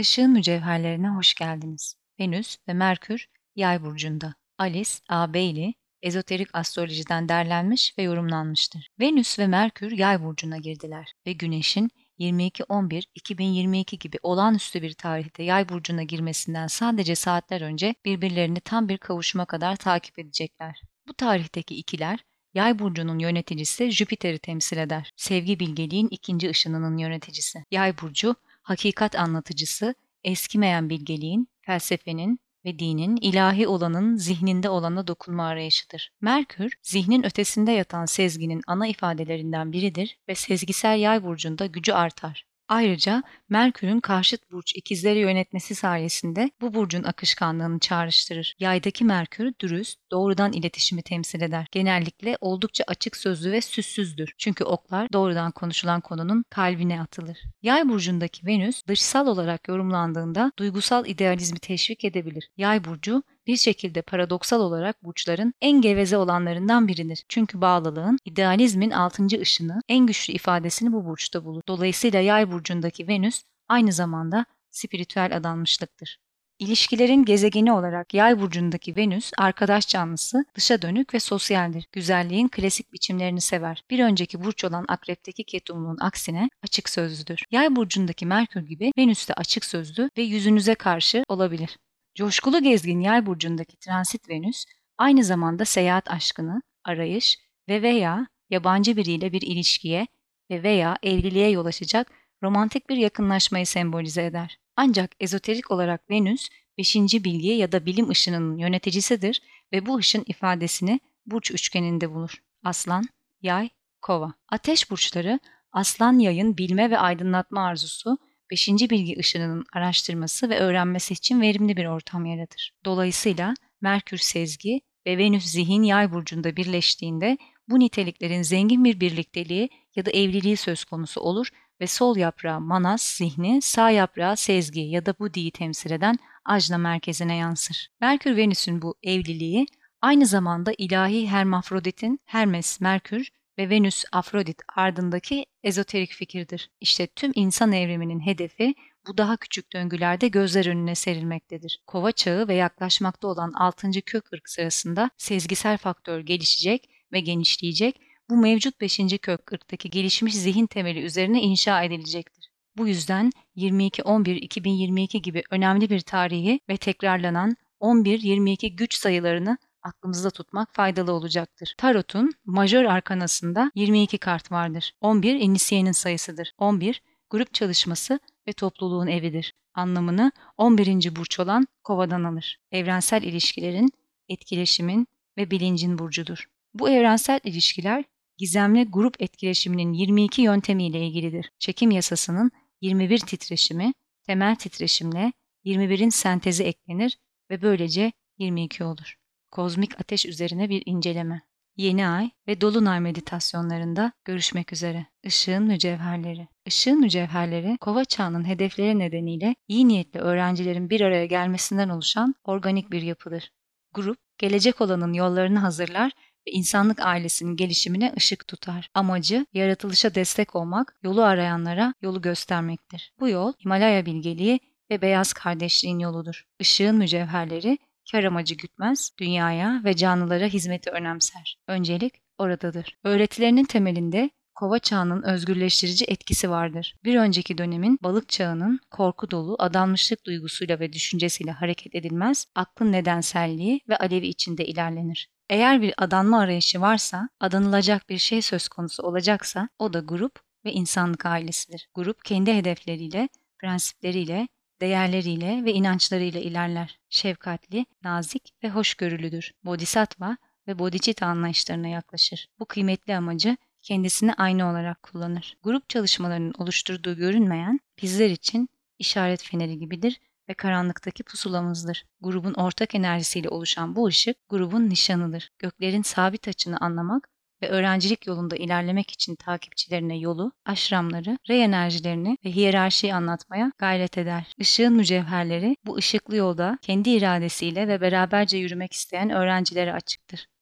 Işığın mücevherlerine hoş geldiniz. Venüs ve Merkür Yay burcunda. Alice A. Bailey ezoterik astrolojiden derlenmiş ve yorumlanmıştır. Venüs ve Merkür Yay burcuna girdiler ve Güneş'in 22-11-2022 gibi olağanüstü bir tarihte Yay burcuna girmesinden sadece saatler önce birbirlerini tam bir kavuşuma kadar takip edecekler. Bu tarihteki ikiler Yay burcunun yöneticisi Jüpiter'i temsil eder. Sevgi bilgeliğin ikinci ışınının yöneticisi. Yay burcu hakikat anlatıcısı, eskimeyen bilgeliğin, felsefenin ve dinin ilahi olanın zihninde olana dokunma arayışıdır. Merkür, zihnin ötesinde yatan sezginin ana ifadelerinden biridir ve sezgisel yay burcunda gücü artar. Ayrıca Merkür'ün karşıt burç ikizleri yönetmesi sayesinde bu burcun akışkanlığını çağrıştırır. Yaydaki Merkür dürüst, doğrudan iletişimi temsil eder. Genellikle oldukça açık sözlü ve süssüzdür. Çünkü oklar doğrudan konuşulan konunun kalbine atılır. Yay burcundaki Venüs dışsal olarak yorumlandığında duygusal idealizmi teşvik edebilir. Yay burcu bir şekilde paradoksal olarak burçların en geveze olanlarından biridir. Çünkü bağlılığın, idealizmin altıncı ışını, en güçlü ifadesini bu burçta bulur. Dolayısıyla yay burcundaki Venüs aynı zamanda spiritüel adanmışlıktır. İlişkilerin gezegeni olarak yay burcundaki Venüs arkadaş canlısı, dışa dönük ve sosyaldir. Güzelliğin klasik biçimlerini sever. Bir önceki burç olan akrepteki ketumluğun aksine açık sözlüdür. Yay burcundaki Merkür gibi Venüs de açık sözlü ve yüzünüze karşı olabilir. Coşkulu gezgin yay burcundaki transit Venüs aynı zamanda seyahat aşkını, arayış ve veya yabancı biriyle bir ilişkiye ve veya evliliğe yol açacak romantik bir yakınlaşmayı sembolize eder. Ancak ezoterik olarak Venüs, beşinci bilgi ya da bilim ışınının yöneticisidir ve bu ışın ifadesini burç üçgeninde bulur. Aslan, yay, kova. Ateş burçları, aslan yayın bilme ve aydınlatma arzusu, beşinci bilgi ışınının araştırması ve öğrenmesi için verimli bir ortam yaratır. Dolayısıyla Merkür sezgi ve Venüs zihin yay burcunda birleştiğinde bu niteliklerin zengin bir birlikteliği ya da evliliği söz konusu olur ve sol yaprağı Manas zihni, sağ yaprağı Sezgi ya da Budi'yi temsil eden Ajna merkezine yansır. Merkür Venüs'ün bu evliliği aynı zamanda ilahi Hermafrodit'in Hermes Merkür ve Venüs Afrodit ardındaki ezoterik fikirdir. İşte tüm insan evriminin hedefi bu daha küçük döngülerde gözler önüne serilmektedir. Kova çağı ve yaklaşmakta olan 6. kök ırk sırasında sezgisel faktör gelişecek ve genişleyecek bu mevcut 5. kök ırktaki gelişmiş zihin temeli üzerine inşa edilecektir. Bu yüzden 22-11-2022 gibi önemli bir tarihi ve tekrarlanan 11-22 güç sayılarını aklımızda tutmak faydalı olacaktır. Tarot'un majör arkanasında 22 kart vardır. 11 inisiyenin sayısıdır. 11 grup çalışması ve topluluğun evidir. Anlamını 11. burç olan kovadan alır. Evrensel ilişkilerin, etkileşimin ve bilincin burcudur. Bu evrensel ilişkiler gizemli grup etkileşiminin 22 yöntemiyle ilgilidir. Çekim yasasının 21 titreşimi, temel titreşimle 21'in sentezi eklenir ve böylece 22 olur. Kozmik ateş üzerine bir inceleme. Yeni ay ve dolunay meditasyonlarında görüşmek üzere. Işığın mücevherleri. Işığın mücevherleri kova çağının hedefleri nedeniyle iyi niyetli öğrencilerin bir araya gelmesinden oluşan organik bir yapıdır. Grup, gelecek olanın yollarını hazırlar ve insanlık ailesinin gelişimine ışık tutar. Amacı yaratılışa destek olmak, yolu arayanlara yolu göstermektir. Bu yol Himalaya bilgeliği ve beyaz kardeşliğin yoludur. Işığın mücevherleri kar amacı gütmez, dünyaya ve canlılara hizmeti önemser. Öncelik oradadır. Öğretilerinin temelinde kova çağının özgürleştirici etkisi vardır. Bir önceki dönemin balık çağının korku dolu adanmışlık duygusuyla ve düşüncesiyle hareket edilmez, aklın nedenselliği ve alevi içinde ilerlenir. Eğer bir adanma arayışı varsa, adanılacak bir şey söz konusu olacaksa o da grup ve insanlık ailesidir. Grup kendi hedefleriyle, prensipleriyle, değerleriyle ve inançlarıyla ilerler. Şefkatli, nazik ve hoşgörülüdür. Bodhisattva ve bodhicitta anlayışlarına yaklaşır. Bu kıymetli amacı kendisini aynı olarak kullanır. Grup çalışmalarının oluşturduğu görünmeyen bizler için işaret feneri gibidir ve karanlıktaki pusulamızdır. Grubun ortak enerjisiyle oluşan bu ışık grubun nişanıdır. Göklerin sabit açını anlamak ve öğrencilik yolunda ilerlemek için takipçilerine yolu, aşramları, rey enerjilerini ve hiyerarşiyi anlatmaya gayret eder. Işığın mücevherleri bu ışıklı yolda kendi iradesiyle ve beraberce yürümek isteyen öğrencilere açıktır.